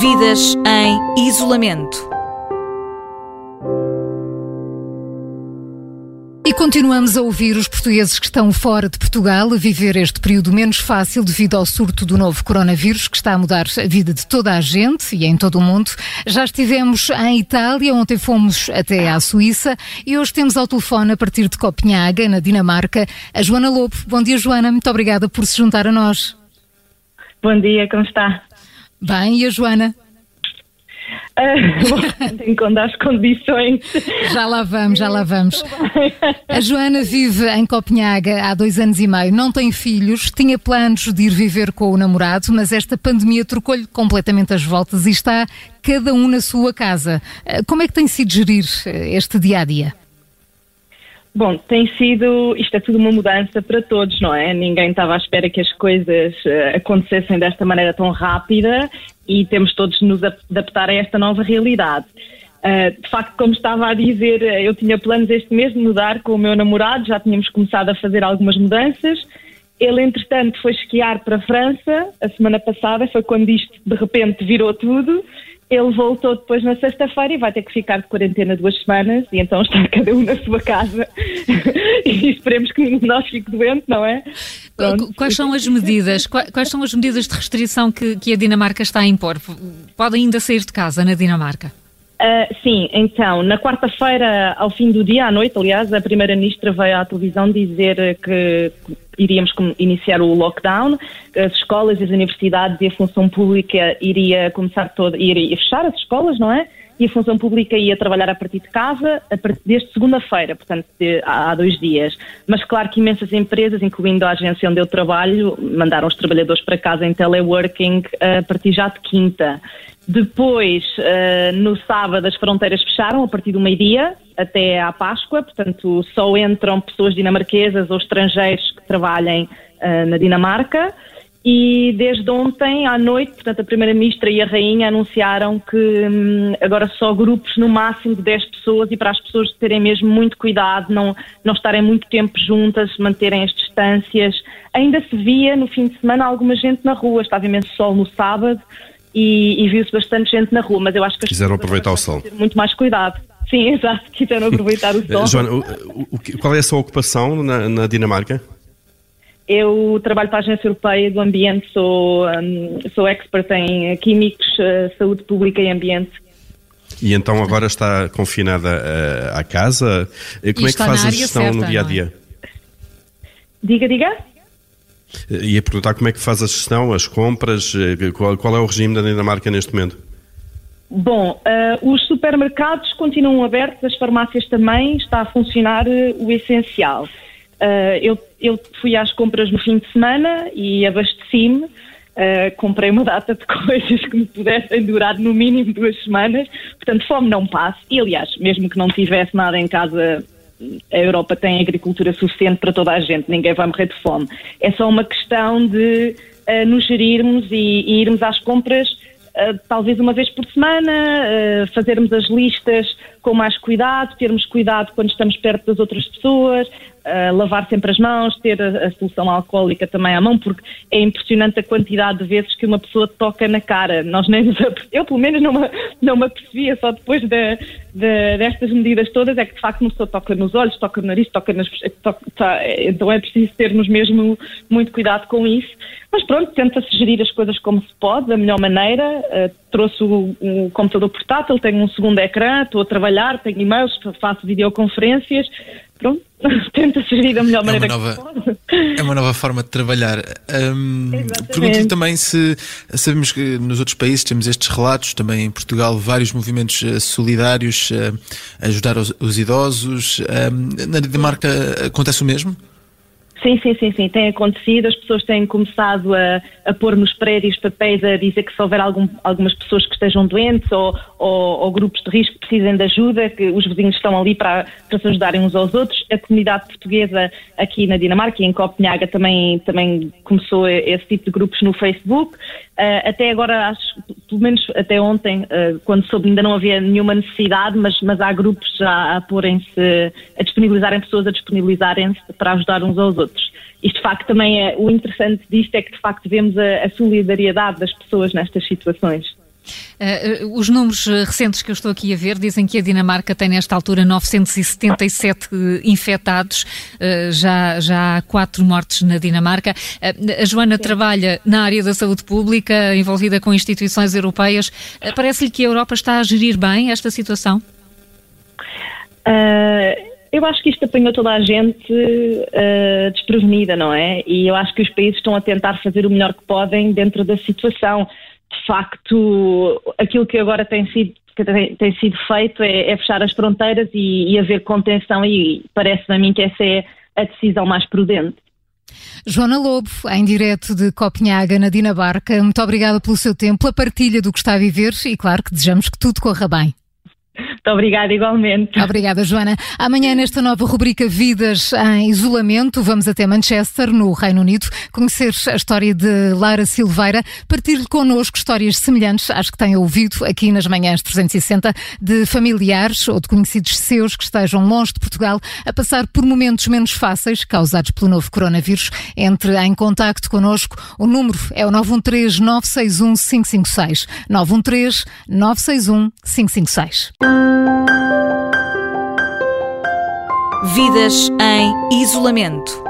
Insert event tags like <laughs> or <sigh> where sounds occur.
Vidas em isolamento. E continuamos a ouvir os portugueses que estão fora de Portugal a viver este período menos fácil devido ao surto do novo coronavírus que está a mudar a vida de toda a gente e em todo o mundo. Já estivemos em Itália, ontem fomos até à Suíça e hoje temos ao telefone a partir de Copenhaga, na Dinamarca, a Joana Lobo. Bom dia, Joana. Muito obrigada por se juntar a nós. Bom dia, como está? Bem, e a Joana? <laughs> tem que as condições. Já lá vamos, já lá vamos. A Joana vive em Copenhaga há dois anos e meio, não tem filhos, tinha planos de ir viver com o namorado, mas esta pandemia trocou-lhe completamente as voltas e está cada um na sua casa. Como é que tem sido gerir eh, este dia a dia? Bom, tem sido, isto é tudo uma mudança para todos, não é? Ninguém estava à espera que as coisas uh, acontecessem desta maneira tão rápida e temos todos de nos adaptar a esta nova realidade. Uh, de facto, como estava a dizer, eu tinha planos este mês de mudar com o meu namorado, já tínhamos começado a fazer algumas mudanças. Ele, entretanto, foi esquiar para a França a semana passada, foi quando isto de repente virou tudo. Ele voltou depois na sexta-feira e vai ter que ficar de quarentena duas semanas e então está <laughs> cada um na sua casa e esperemos que nenhum de nós fique doente, não é? Pronto. Quais são as medidas? Quais são as medidas de restrição que, que a Dinamarca está a impor? Pode ainda sair de casa na Dinamarca? Uh, sim, então, na quarta-feira, ao fim do dia, à noite, aliás, a Primeira-Ministra veio à televisão dizer que iríamos iniciar o lockdown, as escolas, as universidades e a função pública iria começar toda, iria fechar as escolas, não é? E a função pública ia trabalhar a partir de casa a partir desde segunda-feira, portanto, de, há dois dias. Mas claro que imensas empresas, incluindo a agência onde eu trabalho, mandaram os trabalhadores para casa em teleworking a partir já de quinta. Depois, uh, no sábado, as fronteiras fecharam a partir do meio-dia até à Páscoa, portanto, só entram pessoas dinamarquesas ou estrangeiros que trabalhem uh, na Dinamarca. E desde ontem à noite, portanto, a Primeira-Ministra e a Rainha anunciaram que hum, agora só grupos no máximo de 10 pessoas e para as pessoas terem mesmo muito cuidado, não, não estarem muito tempo juntas, manterem as distâncias. Ainda se via no fim de semana alguma gente na rua, estava imenso sol no sábado e, e viu-se bastante gente na rua, mas eu acho que as Quiseram aproveitar o sol. Ter muito mais cuidado. Sim, <laughs> exato, quiseram aproveitar o sol. Joana, o, o, qual é a sua ocupação na, na Dinamarca? Eu trabalho para a Agência Europeia do Ambiente, sou, um, sou expert em químicos, uh, saúde pública e ambiente. E então agora está confinada uh, à casa. Como e é que faz a gestão certa, no dia a dia? É? Diga, diga. Ia perguntar como é que faz a gestão, as compras, eh, qual, qual é o regime da Dinamarca neste momento? Bom, uh, os supermercados continuam abertos, as farmácias também, está a funcionar uh, o essencial. Uh, eu, eu, fui às compras no fim de semana e abasteci-me, comprei uma data de <laughs> coisas que me pudessem durar no mínimo duas semanas, portanto, fome não passa. E aliás, mesmo que não tivesse nada em casa a Europa tem agricultura suficiente para toda a gente, ninguém vai morrer de fome. É só uma questão de uh, nos gerirmos e, e, irmos às compras uh, talvez uma vez por semana, uh, fazermos as listas com mais cuidado, termos cuidado quando estamos perto das outras pessoas, lavar sempre as mãos, ter a, a, solução alcoólica também à mão, porque é impressionante a quantidade de vezes que uma pessoa toca na cara. Nós nem eu pelo menos não me, não me apercebia só depois de, de, destas medidas todas, é que de facto uma pessoa toca nos olhos, toca no nariz, toca nas. Toca, tá, então é preciso termos mesmo muito cuidado com isso. Mas pronto, tenta-se gerir as coisas como se pode, da melhor maneira. Uh, trouxe o, o computador portátil, tenho um segundo ecrã, estou a trabalhar, tenho e-mails, faço videoconferências pronto, <laughs> tenta gerir da melhor maneira é uma nova, É uma nova forma de trabalhar. Um, Pergunto-lhe também se sabemos que nos outros países temos estes relatos, também em Portugal, vários movimentos eh, solidários uh, a ajudar os, os idosos. Um, na Dinamarca acontece o mesmo? Sim, sim, sim, sim, tem acontecido. As pessoas têm começado a, a pôr nos prédios papéis a dizer que se houver algum, algumas pessoas que estejam doentes ou, ou, ou, grupos de risco que precisem de ajuda, que os vizinhos estão ali para, para se ajudarem uns aos outros. A comunidade portuguesa aqui na Dinamarca e em Copenhaga também, também começou esse tipo de grupos no Facebook. Uh, até agora, acho, pelo menos até ontem, uh, quando soube, ainda não havia nenhuma necessidade, mas, mas há grupos já a porem-se, a disponibilizarem pessoas a disponibilizarem-se para ajudar uns aos outros. Isto de facto também é, o interessante disto é que de facto vemos a, a solidariedade das pessoas nestas situações. Uh, os números recentes que eu estou aqui a ver dizem que a Dinamarca tem nesta altura 977 infectados, uh, já, já há quatro mortes na Dinamarca. Uh, a Joana Sim. trabalha na área da saúde pública, envolvida com instituições europeias. Parece-lhe que a Europa está a gerir bem esta situação? Eu acho que isto apanhou toda a gente desprevenida, não é? E eu acho que os países estão a tentar fazer o melhor que podem dentro da situação de facto, aquilo que agora tem sido, que tem, sido feito é, é fechar as fronteiras e, e haver contenção, e parece-me a mim que essa é a decisão mais prudente. Joana Lobo, em direto de Copenhaga, na Dinamarca, muito obrigada pelo seu tempo, pela partilha do que está a viver e, claro, que desejamos que tudo corra bem. Obrigada, igualmente. Obrigada, Joana. Amanhã, nesta nova rubrica Vidas em Isolamento, vamos até Manchester, no Reino Unido, conhecer a história de Lara Silveira, partilhe connosco histórias semelhantes às que tem ouvido aqui nas manhãs 360, de familiares ou de conhecidos seus que estejam longe de Portugal a passar por momentos menos fáceis causados pelo novo coronavírus. Entre em contacto connosco. O número é o 913 961 556. 913 961 556. Vidas em isolamento.